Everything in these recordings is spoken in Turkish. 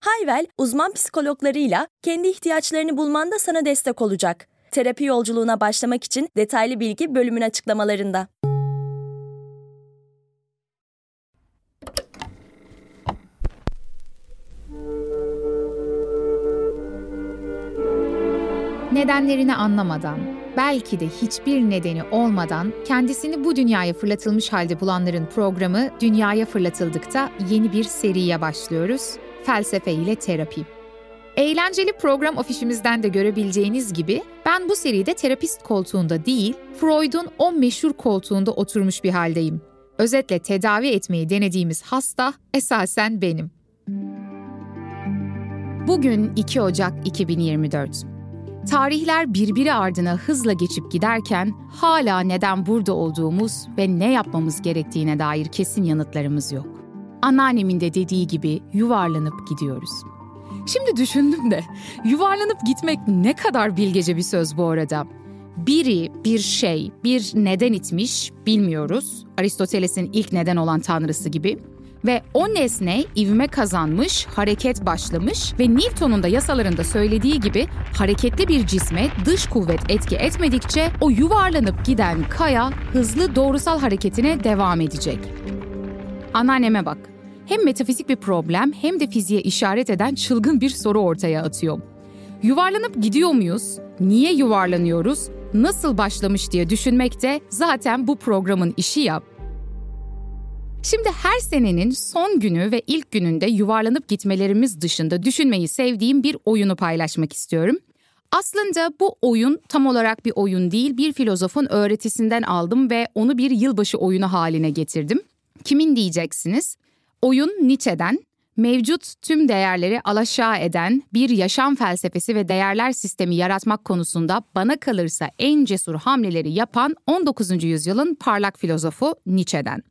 Hayvel, uzman psikologlarıyla kendi ihtiyaçlarını bulmanda sana destek olacak. Terapi yolculuğuna başlamak için detaylı bilgi bölümün açıklamalarında. Nedenlerini anlamadan, belki de hiçbir nedeni olmadan kendisini bu dünyaya fırlatılmış halde bulanların programı Dünyaya Fırlatıldık'ta yeni bir seriye başlıyoruz. Felsefe ile terapi. Eğlenceli program afişimizden de görebileceğiniz gibi ben bu seride terapist koltuğunda değil, Freud'un o meşhur koltuğunda oturmuş bir haldeyim. Özetle tedavi etmeyi denediğimiz hasta esasen benim. Bugün 2 Ocak 2024. Tarihler birbiri ardına hızla geçip giderken hala neden burada olduğumuz ve ne yapmamız gerektiğine dair kesin yanıtlarımız yok. Anneannemin de dediği gibi yuvarlanıp gidiyoruz. Şimdi düşündüm de yuvarlanıp gitmek ne kadar bilgece bir söz bu arada. Biri, bir şey, bir neden itmiş bilmiyoruz. Aristoteles'in ilk neden olan tanrısı gibi ve o nesne ivme kazanmış, hareket başlamış ve Newton'un da yasalarında söylediği gibi hareketli bir cisme dış kuvvet etki etmedikçe o yuvarlanıp giden kaya hızlı doğrusal hareketine devam edecek. Anneanneme bak. Hem metafizik bir problem hem de fiziğe işaret eden çılgın bir soru ortaya atıyor. Yuvarlanıp gidiyor muyuz? Niye yuvarlanıyoruz? Nasıl başlamış diye düşünmek de zaten bu programın işi ya. Şimdi her senenin son günü ve ilk gününde yuvarlanıp gitmelerimiz dışında düşünmeyi sevdiğim bir oyunu paylaşmak istiyorum. Aslında bu oyun tam olarak bir oyun değil, bir filozofun öğretisinden aldım ve onu bir yılbaşı oyunu haline getirdim. Kimin diyeceksiniz? Oyun Nietzsche'den, mevcut tüm değerleri alaşağı eden bir yaşam felsefesi ve değerler sistemi yaratmak konusunda bana kalırsa en cesur hamleleri yapan 19. yüzyılın parlak filozofu Nietzsche'den.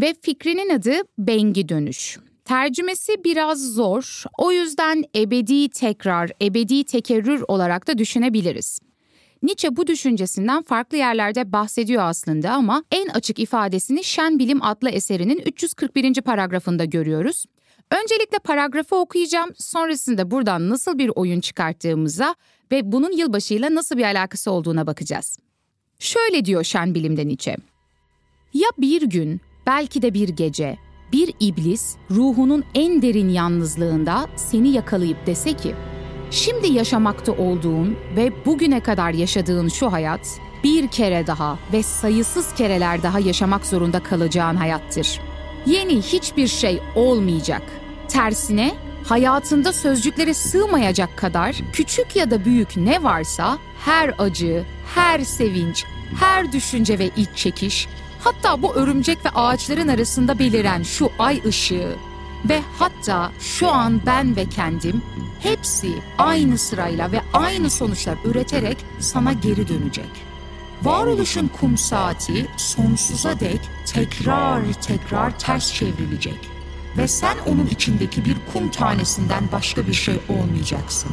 Ve fikrinin adı Bengi Dönüş. Tercümesi biraz zor. O yüzden ebedi tekrar, ebedi tekerrür olarak da düşünebiliriz. Nietzsche bu düşüncesinden farklı yerlerde bahsediyor aslında ama en açık ifadesini Şen Bilim adlı eserinin 341. paragrafında görüyoruz. Öncelikle paragrafı okuyacağım, sonrasında buradan nasıl bir oyun çıkarttığımıza ve bunun yılbaşıyla nasıl bir alakası olduğuna bakacağız. Şöyle diyor Şen Bilim'de Nietzsche. Ya bir gün belki de bir gece bir iblis ruhunun en derin yalnızlığında seni yakalayıp dese ki Şimdi yaşamakta olduğun ve bugüne kadar yaşadığın şu hayat bir kere daha ve sayısız kereler daha yaşamak zorunda kalacağın hayattır. Yeni hiçbir şey olmayacak. Tersine hayatında sözcüklere sığmayacak kadar küçük ya da büyük ne varsa her acı, her sevinç, her düşünce ve iç çekiş Hatta bu örümcek ve ağaçların arasında beliren şu ay ışığı ve hatta şu an ben ve kendim hepsi aynı sırayla ve aynı sonuçlar üreterek sana geri dönecek. Varoluşun kum saati sonsuza dek tekrar tekrar ters çevrilecek ve sen onun içindeki bir kum tanesinden başka bir şey olmayacaksın.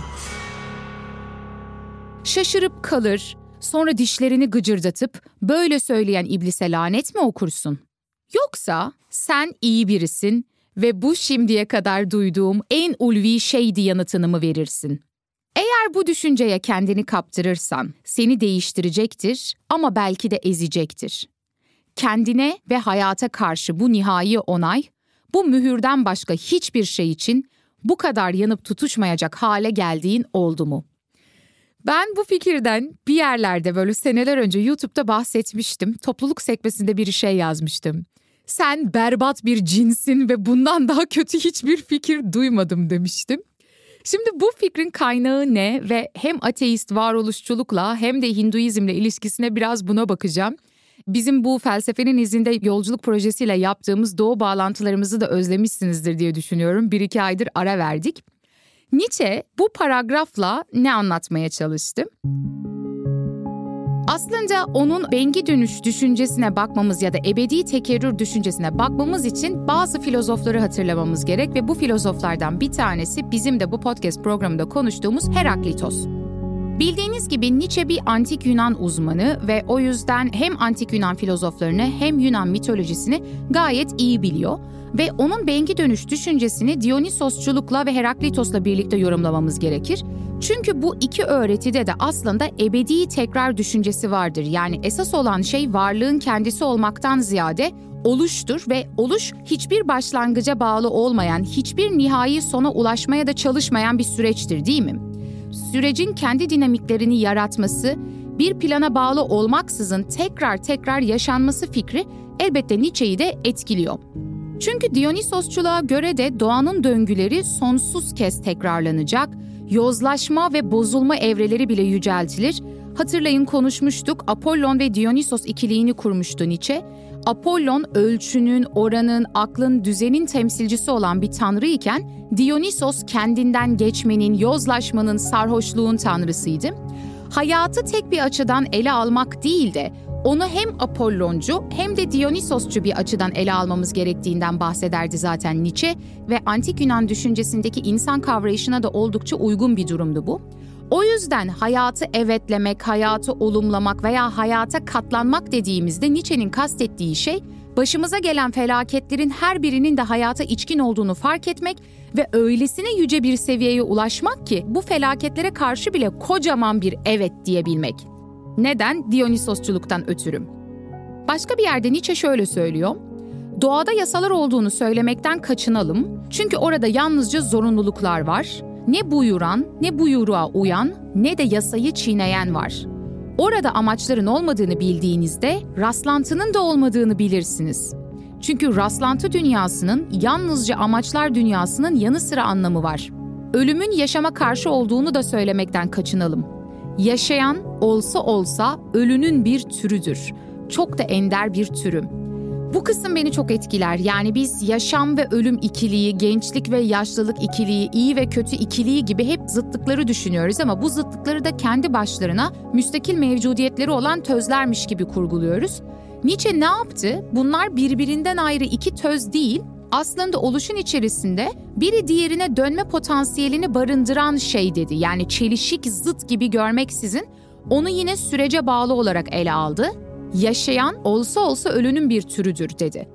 Şaşırıp kalır, sonra dişlerini gıcırdatıp böyle söyleyen iblise lanet mi okursun? Yoksa sen iyi birisin ve bu şimdiye kadar duyduğum en ulvi şeydi yanıtını mı verirsin? Eğer bu düşünceye kendini kaptırırsan seni değiştirecektir ama belki de ezecektir. Kendine ve hayata karşı bu nihai onay, bu mühürden başka hiçbir şey için bu kadar yanıp tutuşmayacak hale geldiğin oldu mu?'' Ben bu fikirden bir yerlerde böyle seneler önce YouTube'da bahsetmiştim. Topluluk sekmesinde bir şey yazmıştım. Sen berbat bir cinsin ve bundan daha kötü hiçbir fikir duymadım demiştim. Şimdi bu fikrin kaynağı ne ve hem ateist varoluşçulukla hem de Hinduizmle ilişkisine biraz buna bakacağım. Bizim bu felsefenin izinde yolculuk projesiyle yaptığımız doğu bağlantılarımızı da özlemişsinizdir diye düşünüyorum. Bir iki aydır ara verdik. Nietzsche bu paragrafla ne anlatmaya çalıştı? Aslında onun bengi dönüş düşüncesine bakmamız ya da ebedi tekerrür düşüncesine bakmamız için bazı filozofları hatırlamamız gerek ve bu filozoflardan bir tanesi bizim de bu podcast programında konuştuğumuz Heraklitos. Bildiğiniz gibi Nietzsche bir antik Yunan uzmanı ve o yüzden hem antik Yunan filozoflarını hem Yunan mitolojisini gayet iyi biliyor ve onun bengi dönüş düşüncesini Dionysosçulukla ve Heraklitos'la birlikte yorumlamamız gerekir. Çünkü bu iki öğretide de aslında ebedi tekrar düşüncesi vardır. Yani esas olan şey varlığın kendisi olmaktan ziyade oluştur ve oluş hiçbir başlangıca bağlı olmayan, hiçbir nihai sona ulaşmaya da çalışmayan bir süreçtir değil mi? Sürecin kendi dinamiklerini yaratması, bir plana bağlı olmaksızın tekrar tekrar yaşanması fikri elbette Nietzsche'yi de etkiliyor. Çünkü Dionysosçuluğa göre de doğanın döngüleri sonsuz kez tekrarlanacak, yozlaşma ve bozulma evreleri bile yüceltilir. Hatırlayın konuşmuştuk, Apollon ve Dionysos ikiliğini kurmuştu Nietzsche. Apollon ölçünün, oranın, aklın, düzenin temsilcisi olan bir tanrı iken Dionysos kendinden geçmenin, yozlaşmanın, sarhoşluğun tanrısıydı. Hayatı tek bir açıdan ele almak değil de onu hem Apolloncu hem de Dionysosçu bir açıdan ele almamız gerektiğinden bahsederdi zaten Nietzsche ve antik Yunan düşüncesindeki insan kavrayışına da oldukça uygun bir durumdu bu. O yüzden hayatı evetlemek, hayatı olumlamak veya hayata katlanmak dediğimizde Nietzsche'nin kastettiği şey başımıza gelen felaketlerin her birinin de hayata içkin olduğunu fark etmek ve öylesine yüce bir seviyeye ulaşmak ki bu felaketlere karşı bile kocaman bir evet diyebilmek. Neden? Dionysosçuluktan ötürü. Başka bir yerde Nietzsche şöyle söylüyor. Doğada yasalar olduğunu söylemekten kaçınalım. Çünkü orada yalnızca zorunluluklar var. Ne buyuran, ne buyruğa uyan, ne de yasayı çiğneyen var. Orada amaçların olmadığını bildiğinizde rastlantının da olmadığını bilirsiniz. Çünkü rastlantı dünyasının yalnızca amaçlar dünyasının yanı sıra anlamı var. Ölümün yaşama karşı olduğunu da söylemekten kaçınalım. Yaşayan olsa olsa ölünün bir türüdür. Çok da ender bir türüm. Bu kısım beni çok etkiler. Yani biz yaşam ve ölüm ikiliği, gençlik ve yaşlılık ikiliği, iyi ve kötü ikiliği gibi hep zıtlıkları düşünüyoruz ama bu zıtlıkları da kendi başlarına müstakil mevcudiyetleri olan tözlermiş gibi kurguluyoruz. Nietzsche ne yaptı? Bunlar birbirinden ayrı iki töz değil, aslında oluşun içerisinde biri diğerine dönme potansiyelini barındıran şey dedi. Yani çelişik, zıt gibi görmeksizin onu yine sürece bağlı olarak ele aldı. Yaşayan olsa olsa ölünün bir türüdür dedi.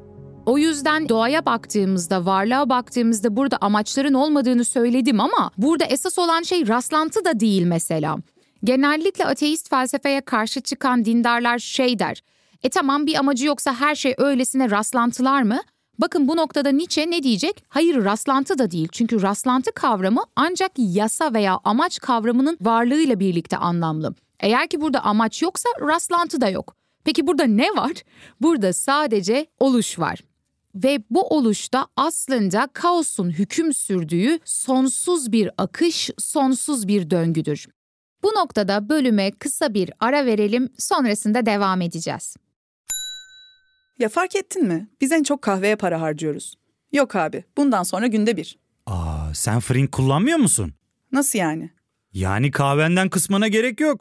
O yüzden doğaya baktığımızda, varlığa baktığımızda burada amaçların olmadığını söyledim ama burada esas olan şey rastlantı da değil mesela. Genellikle ateist felsefeye karşı çıkan dindarlar şey der. E tamam bir amacı yoksa her şey öylesine rastlantılar mı? Bakın bu noktada Nietzsche ne diyecek? Hayır rastlantı da değil. Çünkü rastlantı kavramı ancak yasa veya amaç kavramının varlığıyla birlikte anlamlı. Eğer ki burada amaç yoksa rastlantı da yok. Peki burada ne var? Burada sadece oluş var. Ve bu oluşta aslında kaosun hüküm sürdüğü sonsuz bir akış, sonsuz bir döngüdür. Bu noktada bölüme kısa bir ara verelim, sonrasında devam edeceğiz. Ya fark ettin mi? Biz en çok kahveye para harcıyoruz. Yok abi, bundan sonra günde bir. Aa, sen Frink kullanmıyor musun? Nasıl yani? Yani kahvenden kısmına gerek yok.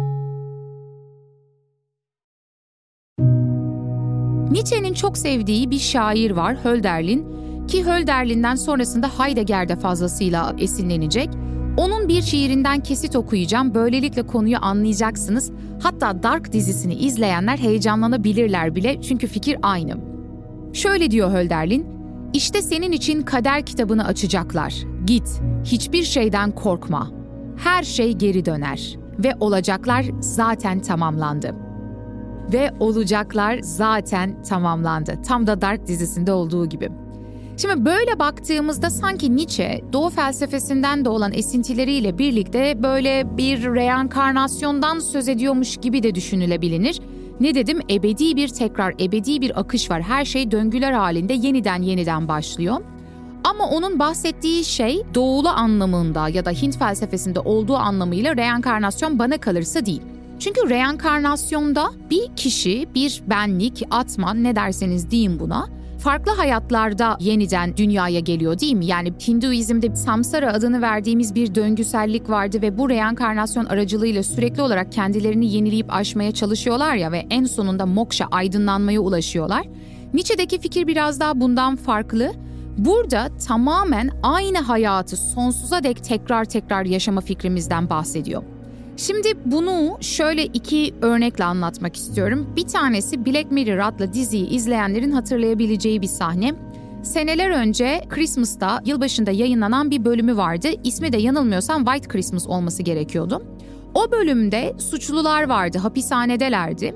Nietzsche'nin çok sevdiği bir şair var Hölderlin ki Hölderlin'den sonrasında Heidegger'de fazlasıyla esinlenecek. Onun bir şiirinden kesit okuyacağım. Böylelikle konuyu anlayacaksınız. Hatta Dark dizisini izleyenler heyecanlanabilirler bile çünkü fikir aynı. Şöyle diyor Hölderlin, İşte senin için kader kitabını açacaklar. Git, hiçbir şeyden korkma. Her şey geri döner ve olacaklar zaten tamamlandı. Ve olacaklar zaten tamamlandı. Tam da Dark dizisinde olduğu gibi. Şimdi böyle baktığımızda sanki Nietzsche Doğu felsefesinden de olan esintileriyle birlikte böyle bir reenkarnasyondan söz ediyormuş gibi de düşünülebilir. Ne dedim? Ebedi bir tekrar, ebedi bir akış var. Her şey döngüler halinde yeniden yeniden başlıyor. Ama onun bahsettiği şey doğulu anlamında ya da Hint felsefesinde olduğu anlamıyla reenkarnasyon bana kalırsa değil. Çünkü reenkarnasyonda bir kişi, bir benlik, atman ne derseniz deyin buna farklı hayatlarda yeniden dünyaya geliyor değil mi? Yani Hinduizm'de samsara adını verdiğimiz bir döngüsellik vardı ve bu reenkarnasyon aracılığıyla sürekli olarak kendilerini yenileyip aşmaya çalışıyorlar ya ve en sonunda moksha aydınlanmaya ulaşıyorlar. Nietzsche'deki fikir biraz daha bundan farklı. Burada tamamen aynı hayatı sonsuza dek tekrar tekrar yaşama fikrimizden bahsediyor. Şimdi bunu şöyle iki örnekle anlatmak istiyorum. Bir tanesi Black Mirror adlı diziyi izleyenlerin hatırlayabileceği bir sahne. Seneler önce Christmas'ta yılbaşında yayınlanan bir bölümü vardı. İsmi de yanılmıyorsam White Christmas olması gerekiyordu. O bölümde suçlular vardı, hapishanedelerdi.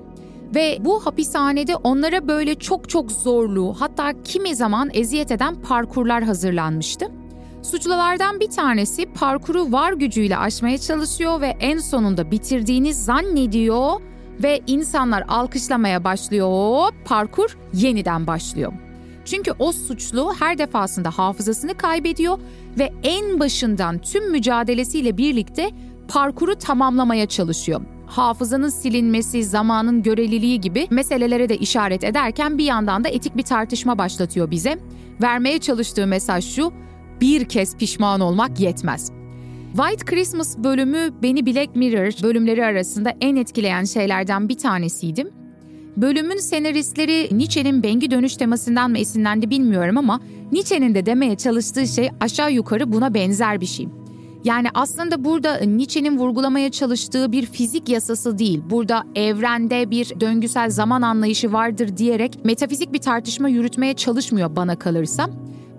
Ve bu hapishanede onlara böyle çok çok zorlu hatta kimi zaman eziyet eden parkurlar hazırlanmıştı. Suçlulardan bir tanesi parkuru var gücüyle aşmaya çalışıyor ve en sonunda bitirdiğini zannediyor ve insanlar alkışlamaya başlıyor. Parkur yeniden başlıyor. Çünkü o suçlu her defasında hafızasını kaybediyor ve en başından tüm mücadelesiyle birlikte parkuru tamamlamaya çalışıyor. Hafızanın silinmesi, zamanın göreliliği gibi meselelere de işaret ederken bir yandan da etik bir tartışma başlatıyor bize. Vermeye çalıştığı mesaj şu, bir kez pişman olmak yetmez. White Christmas bölümü beni Black Mirror bölümleri arasında en etkileyen şeylerden bir tanesiydi. Bölümün senaristleri Nietzsche'nin bengi dönüş temasından mı esinlendi bilmiyorum ama Nietzsche'nin de demeye çalıştığı şey aşağı yukarı buna benzer bir şey. Yani aslında burada Nietzsche'nin vurgulamaya çalıştığı bir fizik yasası değil. Burada evrende bir döngüsel zaman anlayışı vardır diyerek metafizik bir tartışma yürütmeye çalışmıyor bana kalırsa.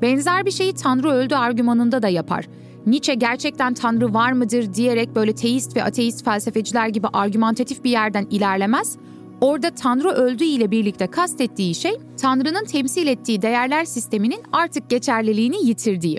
Benzer bir şeyi Tanrı öldü argümanında da yapar. Nietzsche gerçekten Tanrı var mıdır diyerek böyle teist ve ateist felsefeciler gibi argümantatif bir yerden ilerlemez. Orada Tanrı öldü ile birlikte kastettiği şey Tanrı'nın temsil ettiği değerler sisteminin artık geçerliliğini yitirdiği.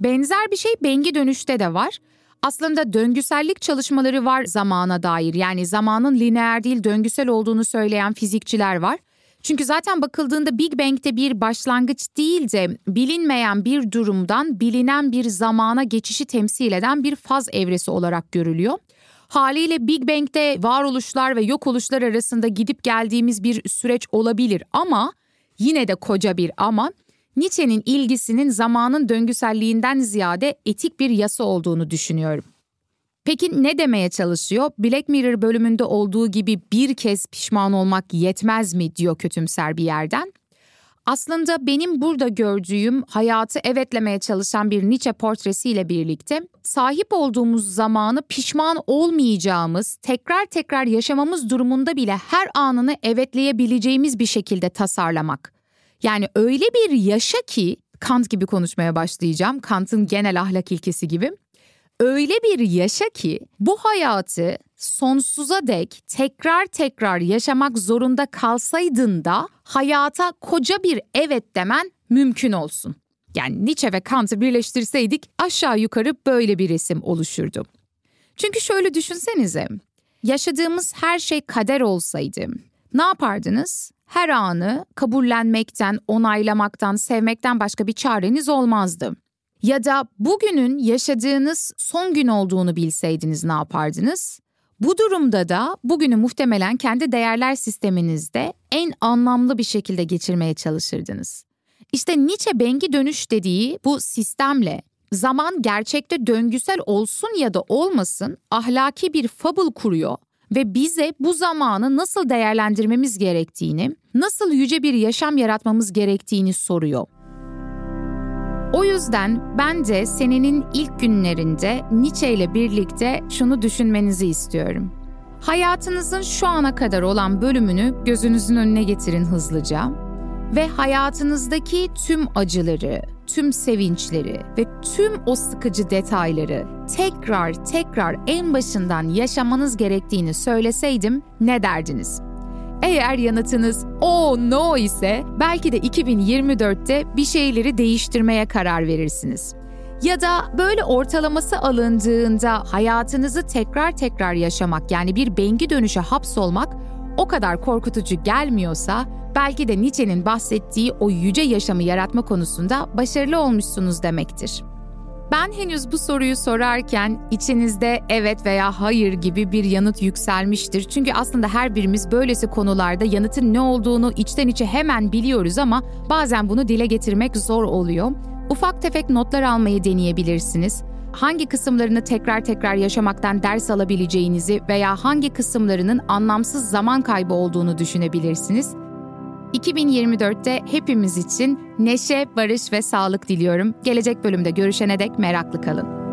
Benzer bir şey bengi dönüşte de var. Aslında döngüsellik çalışmaları var zamana dair. Yani zamanın lineer değil döngüsel olduğunu söyleyen fizikçiler var. Çünkü zaten bakıldığında Big Bang'de bir başlangıç değil de bilinmeyen bir durumdan bilinen bir zamana geçişi temsil eden bir faz evresi olarak görülüyor. Haliyle Big Bang'de varoluşlar ve yok oluşlar arasında gidip geldiğimiz bir süreç olabilir ama yine de koca bir ama Nietzsche'nin ilgisinin zamanın döngüselliğinden ziyade etik bir yasa olduğunu düşünüyorum. Peki ne demeye çalışıyor? Black Mirror bölümünde olduğu gibi bir kez pişman olmak yetmez mi diyor kötümser bir yerden. Aslında benim burada gördüğüm hayatı evetlemeye çalışan bir Nietzsche portresiyle birlikte sahip olduğumuz zamanı pişman olmayacağımız, tekrar tekrar yaşamamız durumunda bile her anını evetleyebileceğimiz bir şekilde tasarlamak. Yani öyle bir yaşa ki Kant gibi konuşmaya başlayacağım. Kant'ın genel ahlak ilkesi gibi öyle bir yaşa ki bu hayatı sonsuza dek tekrar tekrar yaşamak zorunda kalsaydın da hayata koca bir evet demen mümkün olsun. Yani Nietzsche ve Kant'ı birleştirseydik aşağı yukarı böyle bir resim oluşurdu. Çünkü şöyle düşünsenize. Yaşadığımız her şey kader olsaydı ne yapardınız? Her anı kabullenmekten, onaylamaktan, sevmekten başka bir çareniz olmazdı. Ya da bugünün yaşadığınız son gün olduğunu bilseydiniz ne yapardınız? Bu durumda da bugünü muhtemelen kendi değerler sisteminizde en anlamlı bir şekilde geçirmeye çalışırdınız. İşte Nietzsche bengi dönüş dediği bu sistemle zaman gerçekte döngüsel olsun ya da olmasın ahlaki bir fable kuruyor ve bize bu zamanı nasıl değerlendirmemiz gerektiğini, nasıl yüce bir yaşam yaratmamız gerektiğini soruyor. O yüzden bence senenin ilk günlerinde Nietzsche ile birlikte şunu düşünmenizi istiyorum. Hayatınızın şu ana kadar olan bölümünü gözünüzün önüne getirin hızlıca ve hayatınızdaki tüm acıları, tüm sevinçleri ve tüm o sıkıcı detayları tekrar tekrar en başından yaşamanız gerektiğini söyleseydim ne derdiniz? Eğer yanıtınız o no ise belki de 2024'te bir şeyleri değiştirmeye karar verirsiniz. Ya da böyle ortalaması alındığında hayatınızı tekrar tekrar yaşamak yani bir bengi dönüşe hapsolmak o kadar korkutucu gelmiyorsa belki de Nietzsche'nin bahsettiği o yüce yaşamı yaratma konusunda başarılı olmuşsunuz demektir. Ben henüz bu soruyu sorarken içinizde evet veya hayır gibi bir yanıt yükselmiştir. Çünkü aslında her birimiz böylesi konularda yanıtın ne olduğunu içten içe hemen biliyoruz ama bazen bunu dile getirmek zor oluyor. Ufak tefek notlar almayı deneyebilirsiniz. Hangi kısımlarını tekrar tekrar yaşamaktan ders alabileceğinizi veya hangi kısımlarının anlamsız zaman kaybı olduğunu düşünebilirsiniz. 2024'te hepimiz için neşe, barış ve sağlık diliyorum. Gelecek bölümde görüşene dek meraklı kalın.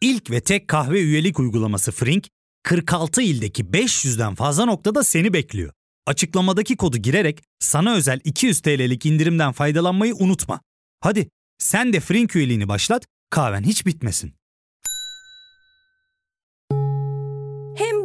İlk ve tek kahve üyelik uygulaması Frink, 46 ildeki 500'den fazla noktada seni bekliyor. Açıklamadaki kodu girerek sana özel 200 TL'lik indirimden faydalanmayı unutma. Hadi sen de Frink üyeliğini başlat, kahven hiç bitmesin. Hem